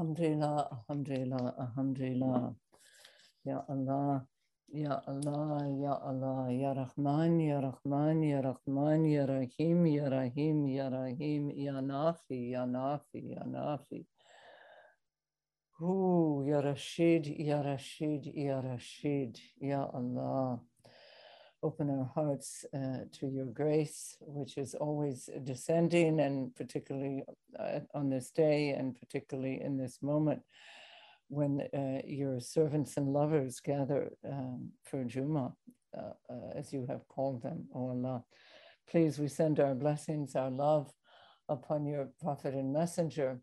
Alhamdulillah, Alhamdulillah, Alhamdulillah. Ya Allah, Ya Allah, Ya Allah, Ya Rahman, Ya Rahman, Ya Rahman, Ya Rahim, Ya Rahim, Ya Rahim, Ya Nafi, Ya Nafi, Ya Nafi. Ooh, Ya Rashid, Ya Rashid, Ya Rashid, Ya Allah. Open our hearts uh, to your grace, which is always descending, and particularly uh, on this day, and particularly in this moment when uh, your servants and lovers gather um, for Juma, uh, uh, as you have called them, O Allah. Please, we send our blessings, our love upon your prophet and messenger,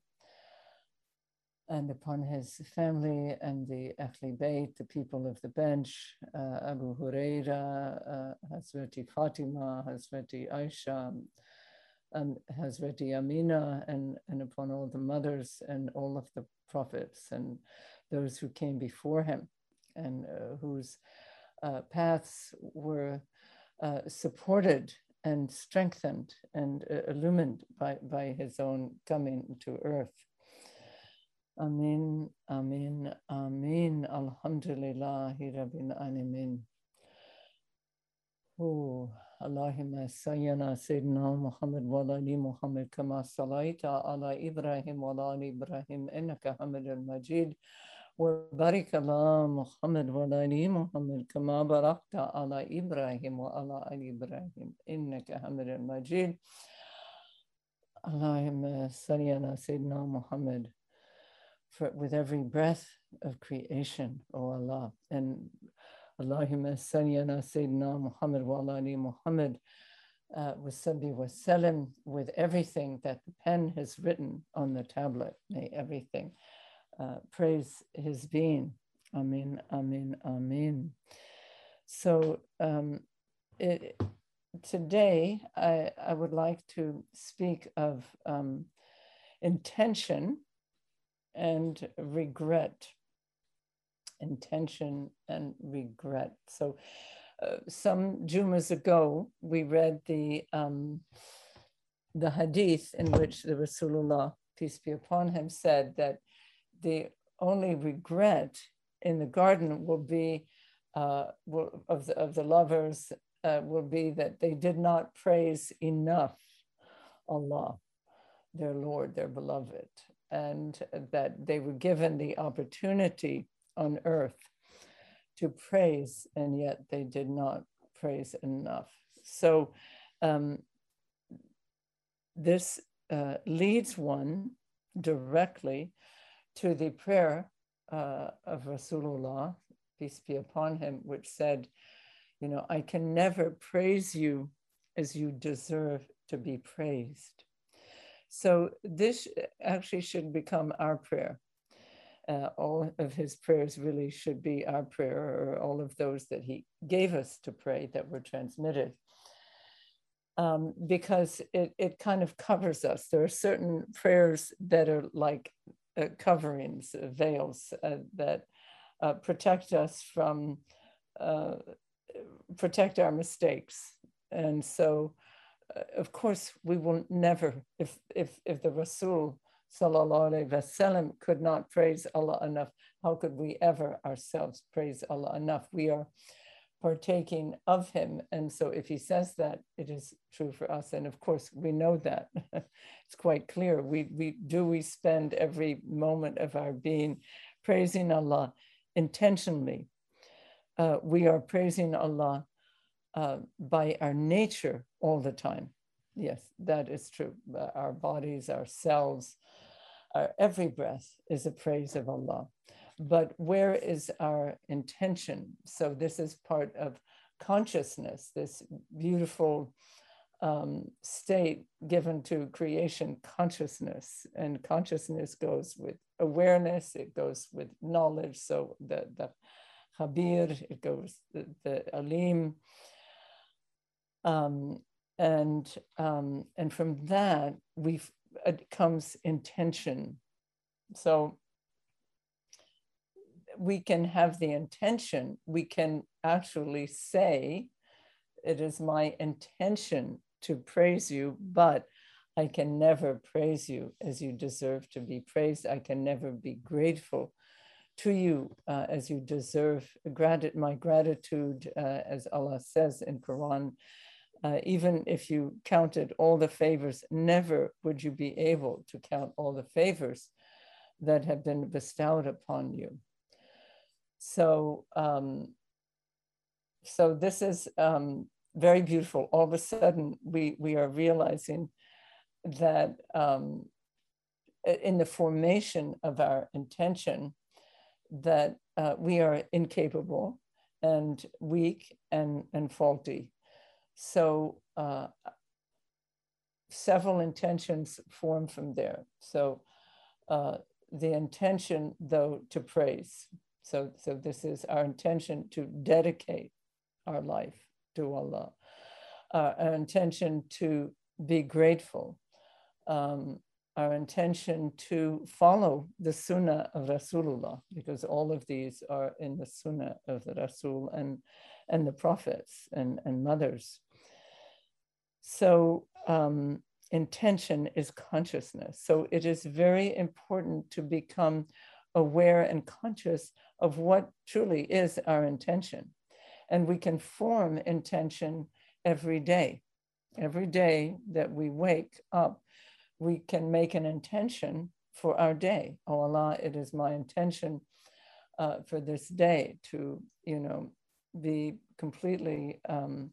and upon his family and the Ahli Bayt, the people of the bench, uh, Abu Huraira, uh, Hazreti Fatima, Hazreti Aisha, um, Hazreti Amina, and, and upon all the mothers and all of the prophets and those who came before him and uh, whose uh, paths were uh, supported and strengthened and uh, illumined by, by his own coming to earth. آمين آمين آمين الحمد لله رب العالمين أوه. اللهم سينا سيدنا محمد وعلى آل محمد كما صليت على إبراهيم وعلى آل إبراهيم إنك حميد مجيد وبارك على محمد وعلى آل محمد كما باركت على إبراهيم وعلى آل إبراهيم إنك حميد مجيد اللهم صل سيدنا محمد. For, with every breath of creation, O Allah, and Allahumma sayyana Sayyidina Muhammad wa ali Muhammad uh, wa sabbi wa salam with everything that the pen has written on the tablet. May everything uh, praise his being. Amin, amin, amin. So um, it, today I, I would like to speak of um, intention and regret intention and regret. So, uh, some Jumas ago, we read the um, the hadith in which the Rasulullah, peace be upon him, said that the only regret in the garden will be uh, will, of, the, of the lovers uh, will be that they did not praise enough Allah, their Lord, their beloved, and that they were given the opportunity on earth to praise, and yet they did not praise enough. So um, this uh, leads one directly to the prayer uh, of Rasulullah, peace be upon him, which said, You know, I can never praise you as you deserve to be praised. So this actually should become our prayer uh, all of his prayers really should be our prayer, or all of those that he gave us to pray that were transmitted. Um, because it, it kind of covers us. There are certain prayers that are like uh, coverings, uh, veils uh, that uh, protect us from, uh, protect our mistakes. And so, of course, we will never, if, if, if the Rasul wasallam could not praise Allah enough. How could we ever ourselves praise Allah enough? We are partaking of him. And so if he says that, it is true for us. And of course, we know that. it's quite clear. We, we do we spend every moment of our being praising Allah intentionally. Uh, we are praising Allah uh, by our nature all the time. Yes, that is true. Our bodies, ourselves, our every breath is a praise of Allah. But where is our intention? So this is part of consciousness, this beautiful um, state given to creation consciousness. And consciousness goes with awareness, it goes with knowledge. So the, the Khabir, it goes the, the Alim. Um, and um, and from that we it comes intention so we can have the intention we can actually say it is my intention to praise you but I can never praise you as you deserve to be praised. I can never be grateful to you uh, as you deserve. Grat- my gratitude, uh, as Allah says in Quran, uh, even if you counted all the favors, never would you be able to count all the favors that have been bestowed upon you. So, um, so this is um, very beautiful. All of a sudden, we we are realizing that um, in the formation of our intention, that uh, we are incapable and weak and and faulty. So uh, several intentions form from there. So uh, the intention, though, to praise. So, so this is our intention to dedicate our life to Allah, uh, our intention to be grateful, um, our intention to follow the Sunnah of Rasulullah, because all of these are in the Sunnah of the Rasul and, and the prophets and, and mothers. So, um, intention is consciousness. So, it is very important to become aware and conscious of what truly is our intention. And we can form intention every day. Every day that we wake up, we can make an intention for our day. Oh Allah, it is my intention uh, for this day to, you know, be completely um,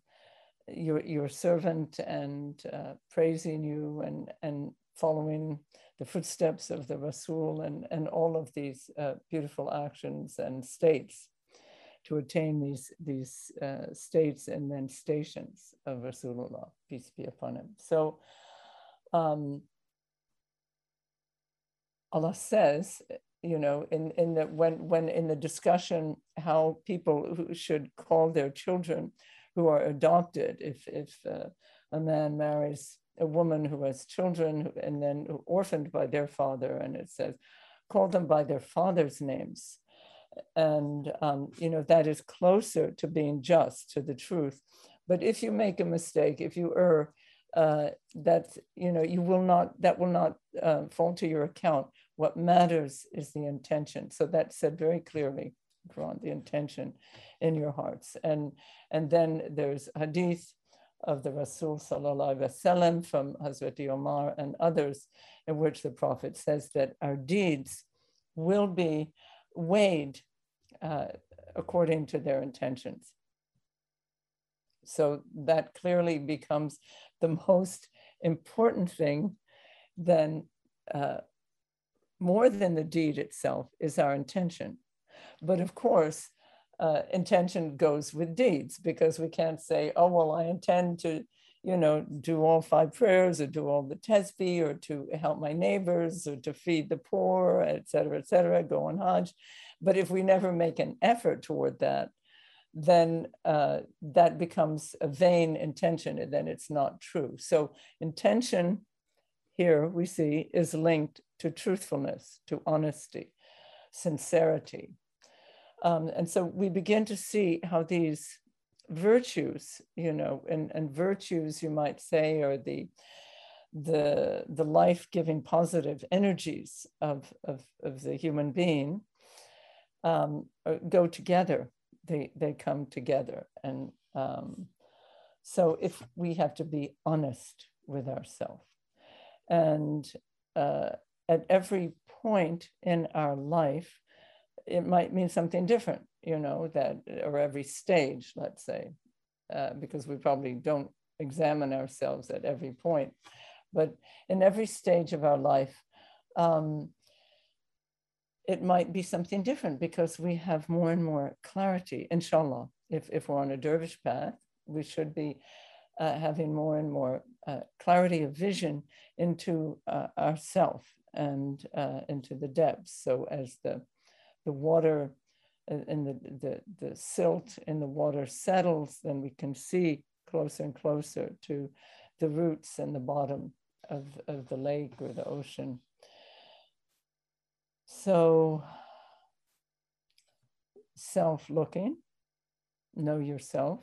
your your servant and uh, praising you and and following the footsteps of the Rasul and, and all of these uh, beautiful actions and states to attain these, these uh, states and then stations of Rasulullah, peace be upon him. So um, Allah says, you know, in, in the when when in the discussion how people should call their children who are adopted, if if uh, a man marries a woman who has children and then orphaned by their father, and it says, call them by their father's names. And, um, you know, that is closer to being just to the truth. But if you make a mistake, if you err, uh, that, you know, you will not, that will not uh, fall to your account. What matters is the intention. So that's said very clearly, The intention in your hearts. And, and then there's hadith of the Rasul Sallallahu Wasallam from Hazrati Omar and others, in which the Prophet says that our deeds will be weighed uh, according to their intentions. So that clearly becomes the most important thing than uh, more than the deed itself is our intention. But of course, uh, intention goes with deeds because we can't say, oh, well, I intend to, you know, do all five prayers or do all the tesbih or to help my neighbors or to feed the poor, et cetera, et cetera, go on Hajj. But if we never make an effort toward that, then uh, that becomes a vain intention and then it's not true. So intention here we see is linked to truthfulness, to honesty, sincerity, um, and so we begin to see how these virtues, you know, and, and virtues you might say are the the the life-giving positive energies of, of, of the human being um, uh, go together. They they come together. And um, so if we have to be honest with ourselves and uh, at every point in our life, it might mean something different, you know, that, or every stage, let's say, uh, because we probably don't examine ourselves at every point. But in every stage of our life, um, it might be something different because we have more and more clarity, inshallah. If, if we're on a dervish path, we should be uh, having more and more uh, clarity of vision into uh, ourself and uh, into the depths. So as the the water and the, the, the silt in the water settles, then we can see closer and closer to the roots and the bottom of, of the lake or the ocean. So, self looking, know yourself.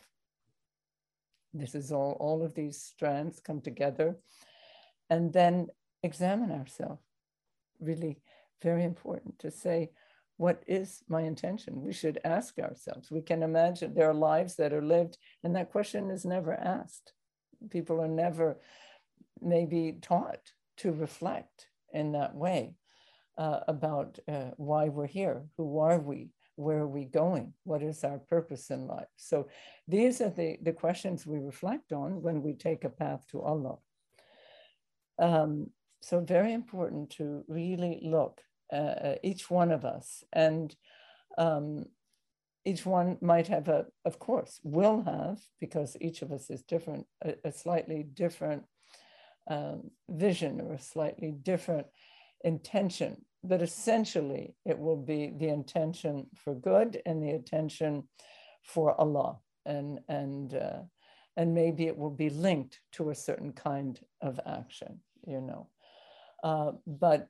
This is all, all of these strands come together. and then examine ourselves. Really very important to say, what is my intention? We should ask ourselves. We can imagine there are lives that are lived, and that question is never asked. People are never maybe taught to reflect in that way uh, about uh, why we're here, who are we, where are we going, what is our purpose in life. So these are the, the questions we reflect on when we take a path to Allah. Um, so very important to really look uh, each one of us. And um, each one might have a of course will have because each of us is different a, a slightly different um, vision or a slightly different intention. But essentially it will be the intention for good and the intention for allah. And and uh, and maybe it will be linked to a certain kind of action you know. Uh, but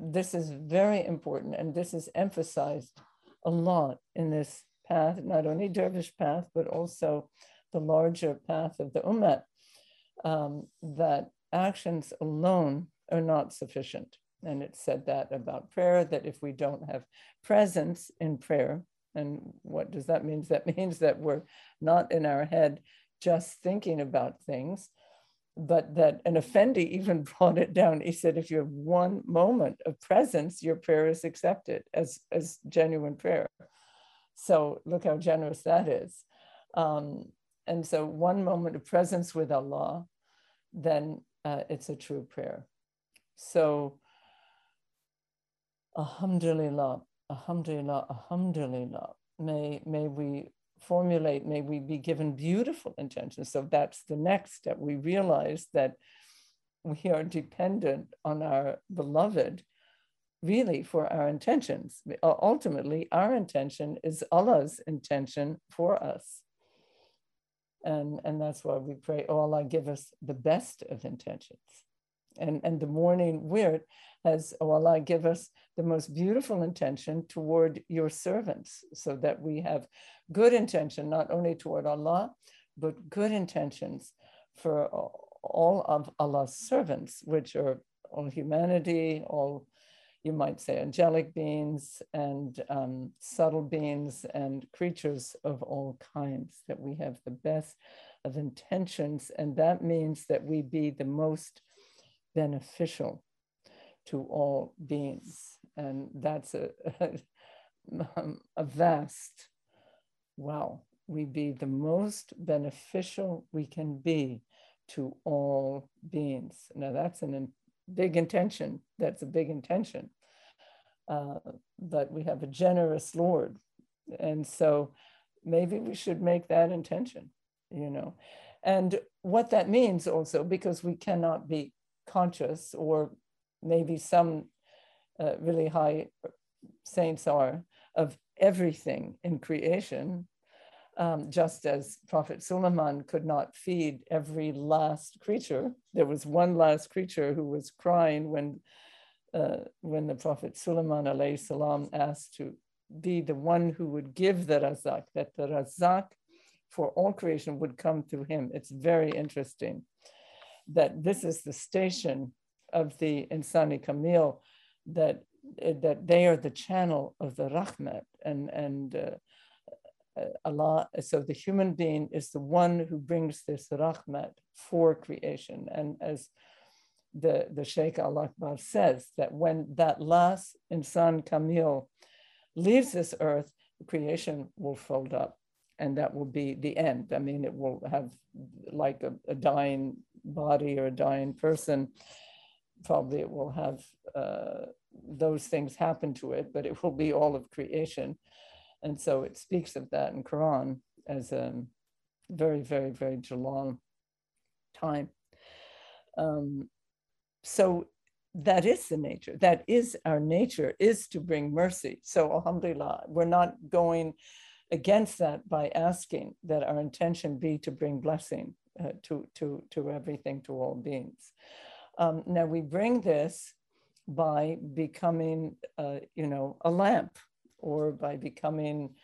this is very important and this is emphasized a lot in this path not only dervish path but also the larger path of the ummah um, that actions alone are not sufficient. And it said that about prayer that if we don't have presence in prayer and what does that mean? That means that we're not in our head just thinking about things but that an effendi even brought it down. He said if you have one moment of presence your prayer is accepted as as genuine prayer. So look how generous that is. Um, and so one moment of presence with allah then uh, it's a true prayer. So alhamdulillah alhamdulillah alhamdulillah. May may we formulate, may we be given beautiful intentions. So that's the next step. We realize that we are dependent on our beloved really for our intentions. Ultimately, our intention is Allah's intention for us. And, and that's why we pray, oh Allah, give us the best of intentions. And, and the morning wird has, oh Allah, give us the most beautiful intention toward your servants so that we have good intention, not only toward Allah, but good intentions for all of Allah's servants, which are all humanity, all you might say angelic beings and um, subtle beings and creatures of all kinds, that we have the best of intentions. And that means that we be the most beneficial to all beings. And that's a, a vast wow, we be the most beneficial we can be to all beings. Now, that's a big intention. That's a big intention. Uh, but we have a generous Lord. And so maybe we should make that intention, you know. And what that means also, because we cannot be conscious, or maybe some uh, really high saints are, of everything in creation, um, just as Prophet Suleiman could not feed every last creature. There was one last creature who was crying when, uh, when the Prophet Suleiman salam asked to be the one who would give the razak, that the razak for all creation would come through him. It's very interesting that this is the station of the Insani Kamil, that that they are the channel of the rahmat and and uh, uh, Allah. So the human being is the one who brings this rahmat for creation, and as the the Sheikh Al Akbar says that when that last insan kamil leaves this earth, creation will fold up, and that will be the end. I mean, it will have like a, a dying body or a dying person. Probably it will have. Uh, those things happen to it, but it will be all of creation. And so it speaks of that in Quran as a very, very, very long time. Um, so that is the nature. That is our nature, is to bring mercy. So Alhamdulillah, we're not going against that by asking that our intention be to bring blessing uh, to, to, to everything, to all beings. Um, now we bring this by becoming, uh, you know, a lamp or by becoming,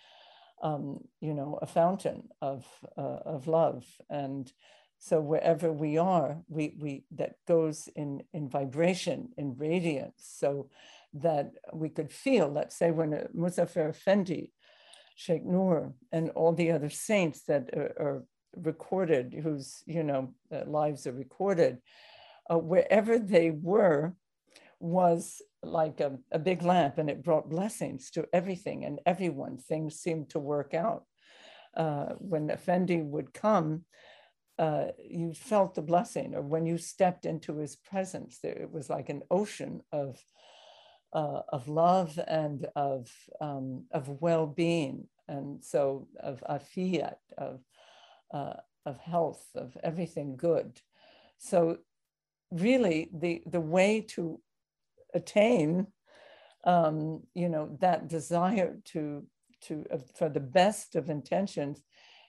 um, you know, a fountain of, uh, of love. And So wherever we are, we, we that goes in, in vibration, in radiance, so that we could feel, let's say when Muzaffar Effendi, Sheikh Noor, and all the other saints that are, are recorded, whose you know uh, lives are recorded, uh, wherever they were, was like a, a big lamp, and it brought blessings to everything and everyone. Things seemed to work out. Uh, when Effendi would come, uh, you felt the blessing, or when you stepped into his presence, there, it was like an ocean of uh, of love and of um, of well-being, and so of afiyat, of uh, of health, of everything good. So, really, the the way to attain, um, you know, that desire to to uh, for the best of intentions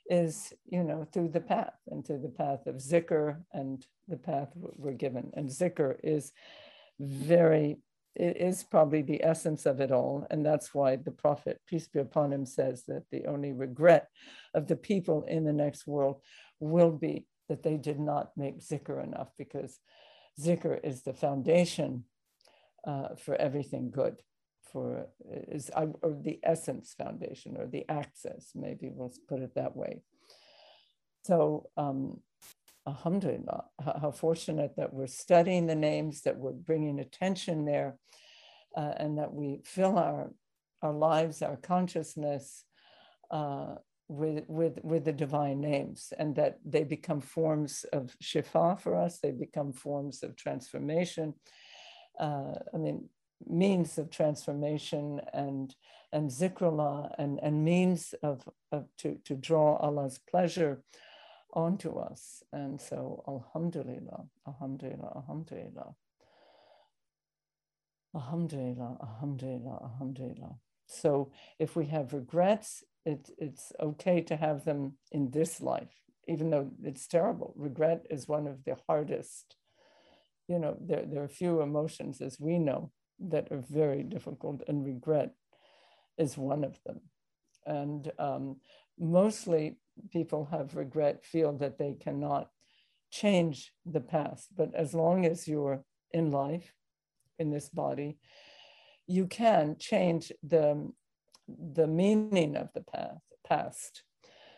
is, you know, through the path and through the path of zikr and the path we're given. And zikr is very, it is probably the essence of it all. And that's why the Prophet, peace be upon him, says that the only regret of the people in the next world will be that they did not make zikr enough because zikr is the foundation uh, for everything good for is or the essence foundation or the access maybe we'll put it that way so um alhamdulillah how, how fortunate that we're studying the names that we're bringing attention there uh, and that we fill our our lives our consciousness uh, with with with the divine names and that they become forms of shifa for us they become forms of transformation uh, i mean means of transformation and and zikrullah and, and means of, of to, to draw Allah's pleasure onto us. And so Alhamdulillah, Alhamdulillah, Alhamdulillah. Alhamdulillah, Alhamdulillah, Alhamdulillah. So if we have regrets, it, it's okay to have them in this life, even though it's terrible. Regret is one of the hardest. You know, there, there are few emotions, as we know, that are very difficult, and regret is one of them. And um, mostly people have regret, feel that they cannot change the past. But as long as you're in life, in this body, you can change the, the meaning of the past, past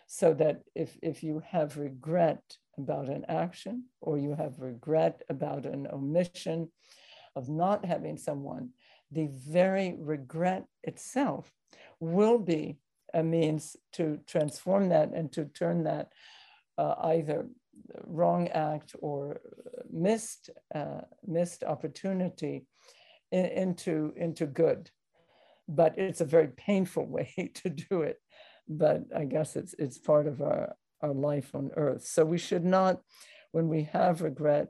so that if, if you have regret about an action or you have regret about an omission of not having someone, the very regret itself will be a means to transform that and to turn that uh, either wrong act or missed uh, missed opportunity in, into into good. But it's a very painful way to do it. But i guess it's it's part of our our life on earth. So we should not when we have regret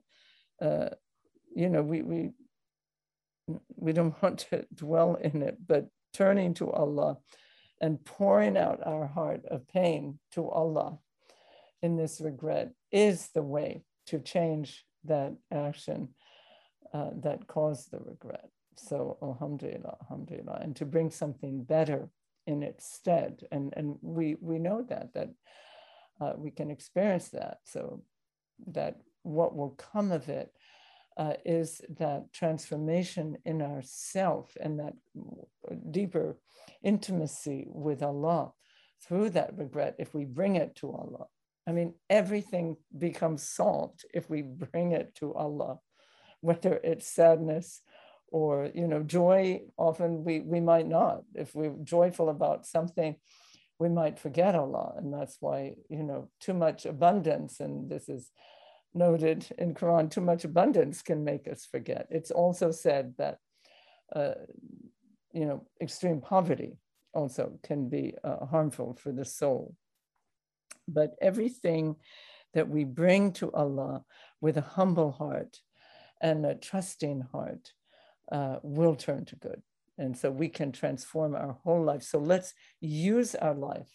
uh, you know we we we don't want to dwell in it, but turning to Allah and pouring out our heart of pain to Allah in this regret is the way to change that action uh, that caused the regret. So, alhamdulillah, alhamdulillah, and to bring something better in its stead. And, and we, we know that, that uh, we can experience that. So, that what will come of it uh, is that transformation in ourself and that deeper intimacy with Allah through that regret if we bring it to Allah. I mean, everything becomes solved if we bring it to Allah, whether it's sadness or you know joy. Often we we might not. If we're joyful about something, we might forget Allah, and that's why you know too much abundance. And this is noted in Quran, too much abundance can make us forget. It's also said that, uh, you know, extreme poverty also can be uh, harmful for the soul. But everything that we bring to Allah with a humble heart and a trusting heart uh, will turn to good. And so we can transform our whole life. So let's use our life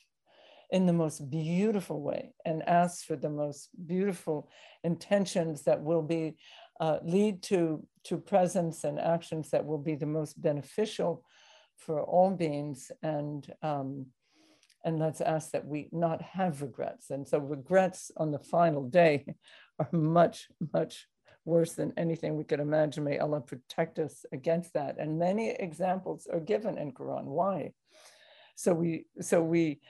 in the most beautiful way and ask for the most beautiful intentions that will be uh, lead to to presence and actions that will be the most beneficial for all beings and um, and let's ask that we not have regrets. And so regrets on the final day are much, much worse than anything we could imagine. May Allah protect us against that. And many examples are given in Quran. Why? So we, so we,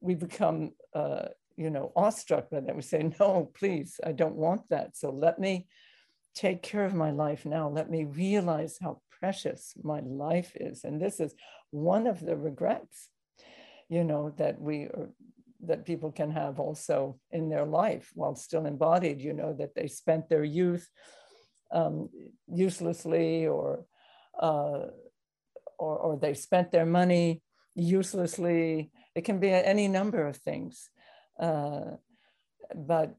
we become, uh, you know, awestruck by that. We say, no, please, I don't want that. So let me take care of my life now. Let me realize how precious my life is. And this is one of the regrets, you know, that we are, that people can have also in their life while still embodied, you know, that they spent their youth um, uselessly or, uh, or, or they spent their money uselessly. It can be any number of things. Uh, but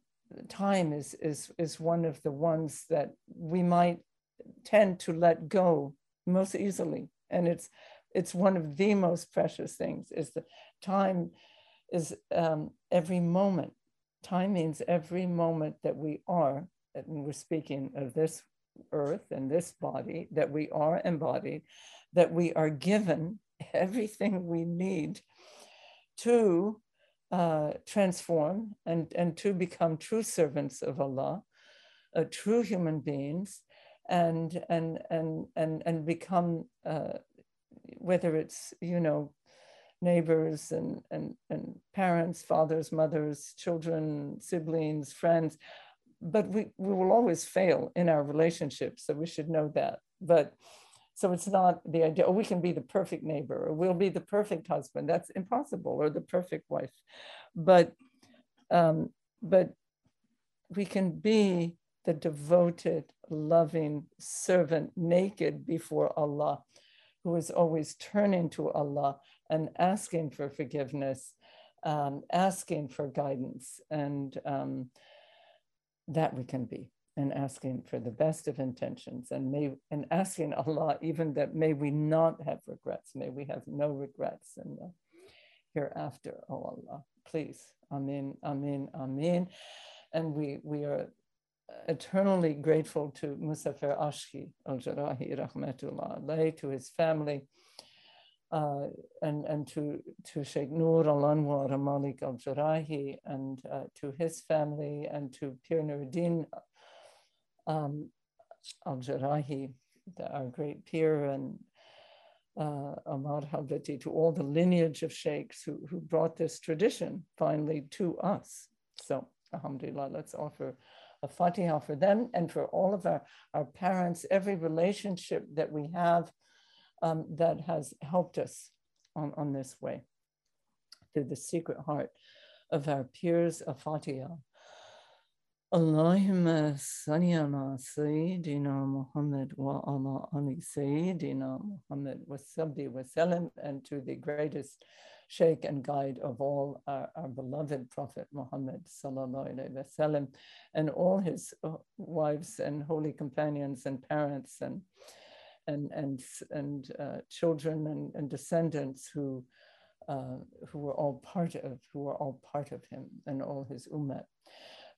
time is, is, is one of the ones that we might tend to let go most easily. And it's, it's one of the most precious things is the time is um, every moment. Time means every moment that we are, and we're speaking of this earth and this body, that we are embodied, that we are given everything we need to uh, transform and, and to become true servants of Allah, uh, true human beings, and and and and and become uh, whether it's you know neighbors and and and parents, fathers, mothers, children, siblings, friends, but we we will always fail in our relationships, so we should know that. But so it's not the idea, oh, we can be the perfect neighbor, or we'll be the perfect husband. That's impossible, or the perfect wife. But um, but we can be the devoted, loving servant naked before Allah, who is always turning to Allah and asking for forgiveness, um, asking for guidance, and um, that we can be and asking for the best of intentions and may and asking Allah even that may we not have regrets, may we have no regrets in the hereafter, oh Allah. Please. Amen, Amen, Amen. And we we are eternally grateful to Muzaffar Ashki al-Jarahi rahmatullah alayhi, to his family, uh, and, and to, to Sheikh Noor al-Anwar al-Malik al-Jarahi, and uh, to his family, and to Pir Nuruddin um, al-Jarahi, our great pir, and uh, Ahmad Hablati, to all the lineage of sheikhs who, who brought this tradition finally to us. So, alhamdulillah, let's offer a Fatiha for them and for all of our, our parents, every relationship that we have um, that has helped us on, on this way through the secret heart of our pirs of Fatiha. Allahumma salli ala Sayyidina Muhammad wa ala ali Sayyidina Muhammad wa sabbi wa salam and to the greatest sheikh and guide of all our, our beloved Prophet Muhammad sallallahu alaihi wasallam and all his uh, wives and holy companions and parents and and and and uh, children and, and descendants who uh, who were all part of who were all part of him and all his ummah.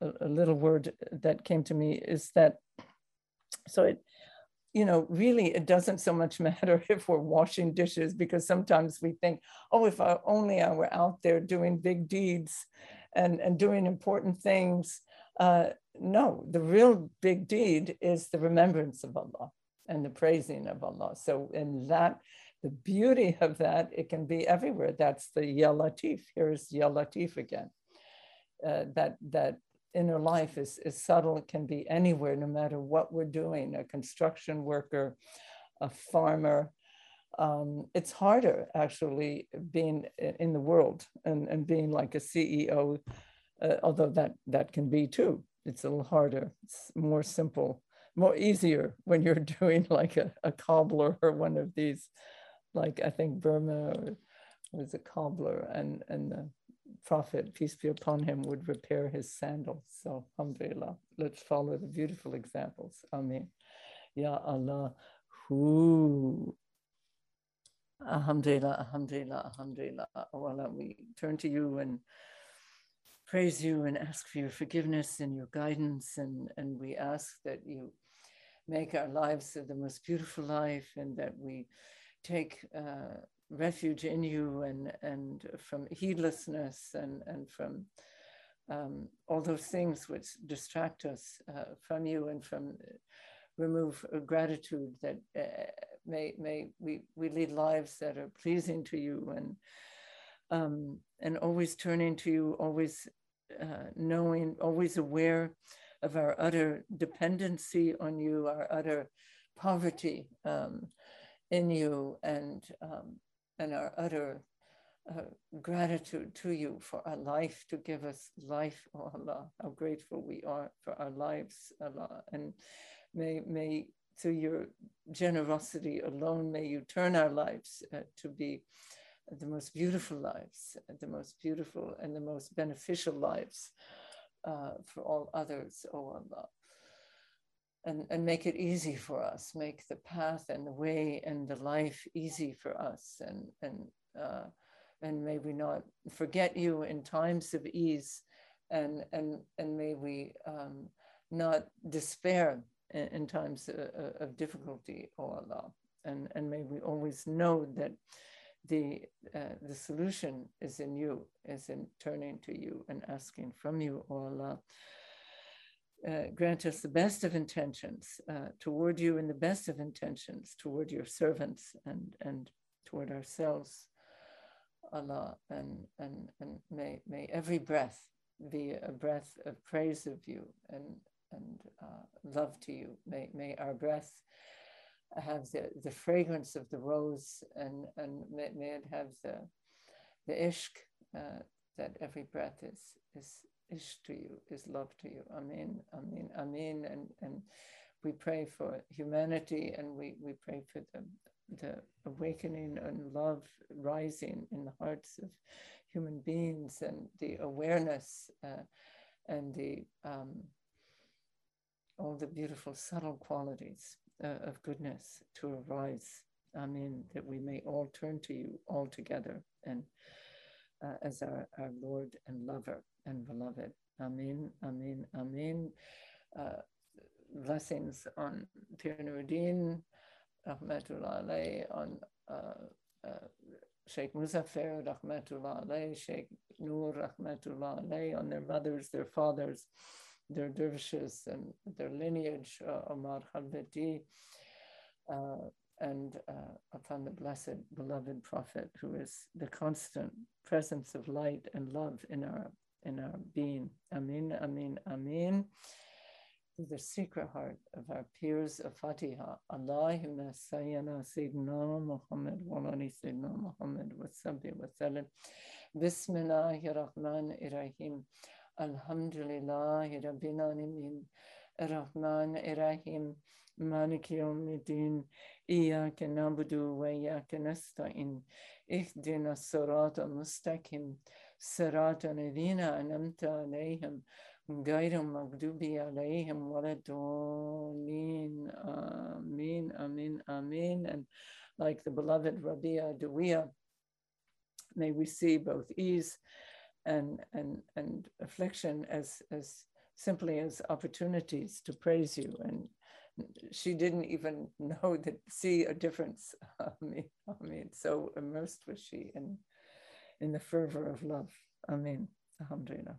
a little word that came to me is that so it you know, really, it doesn't so much matter if we're washing dishes because sometimes we think, oh, if I, only I were out there doing big deeds and, and doing important things. Uh, no, the real big deed is the remembrance of Allah and the praising of Allah. So, in that, the beauty of that, it can be everywhere. That's the Ya Latif. Here's Ya Latif again. Uh, that that inner life is, is subtle. It can be anywhere, no matter what we're doing, a construction worker, a farmer. Um, it's harder actually being in the world and, and being like a CEO, uh, although that, that can be too. It's a little harder, it's more simple, more easier when you're doing like a, a cobbler or one of these, like I think Burma or was a cobbler and, and the Prophet, peace be upon him, would repair his sandals. So, alhamdulillah, let's follow the beautiful examples. Amen. Ya Allah, who. Alhamdulillah, alhamdulillah, alhamdulillah. Allah, we turn to you and praise you and ask for your forgiveness and your guidance. And, and we ask that you make our lives the most beautiful life and that we take uh, refuge in you and, and from heedlessness and, and from um, all those things which distract us uh, from you and from uh, remove gratitude that uh, may, may we, we lead lives that are pleasing to you and um, and always turning to you, always uh, knowing, always aware of our utter dependency on you, our utter poverty um, in you, and um, and our utter uh, gratitude to you for our life to give us life, oh Allah. How grateful we are for our lives, Allah. And may, may through your generosity alone, may you turn our lives uh, to be the most beautiful lives, the most beautiful and the most beneficial lives uh, for all others, oh Allah and, and make it easy for us, make the path and the way and the life easy for us. And, and, uh, and may we not forget you in times of ease and, and, and may we um, not despair in, in times of, of, difficulty, O oh Allah. And, and may we always know that the, uh, the solution is in you, is in turning to you and asking from you, O oh Allah uh, grant us the best of intentions uh, toward you and the best of intentions toward your servants and, and toward ourselves, Allah. And, and, and may, may every breath be a breath of praise of you and, and uh, love to you. May, may our breath have the, the fragrance of the rose and, and may, may it have the, the ishq uh, that every breath is, is is to you, is love to you. Amen, amen, amen. And, and we pray for humanity and we, we pray for the, the awakening and love rising in the hearts of human beings and the awareness uh, and the um, all the beautiful subtle qualities uh, of goodness to arise. Amen. That we may all turn to you all together and uh, as our, our Lord and lover and beloved. Amen, amen, amen. Uh, blessings on Pir Nuruddin, Rahmatullah alayh, on uh, uh, Sheikh Muzaffar, Rahmatullah alayh, Sheikh Nur, Rahmatullah on their mothers, their fathers, their dervishes, and their lineage, uh, Omar Khalvati, uh, and uh, upon the blessed, beloved Prophet, who is the constant presence of light and love in our in our uh, being. Amin, Amin, Amin. To the secret heart of our pirs of Fatiha. Allahumma sayyana Sayyidina Muhammad wa ali Sayyidina Muhammad wa sabbi wa sallam. Bismillahir Rahmanir Rahim. Alhamdulillahi Rabbil Alamin. Rahman Irahim مالك يوم الدين إياك نعبد وإياك نستعين اهدنا الصراط mustaqim. صراط الذين أنعمت عليهم غير المغضوب عليهم ولا الضالين Amen, Amen, Amen. And like the beloved Rabia Dawiyah, may we see both ease and, and, and affliction as, as simply as opportunities to praise you. And she didn't even know that see a difference. I mean, I mean, so immersed was she in in the fervor of love. Amen. Alhamdulillah.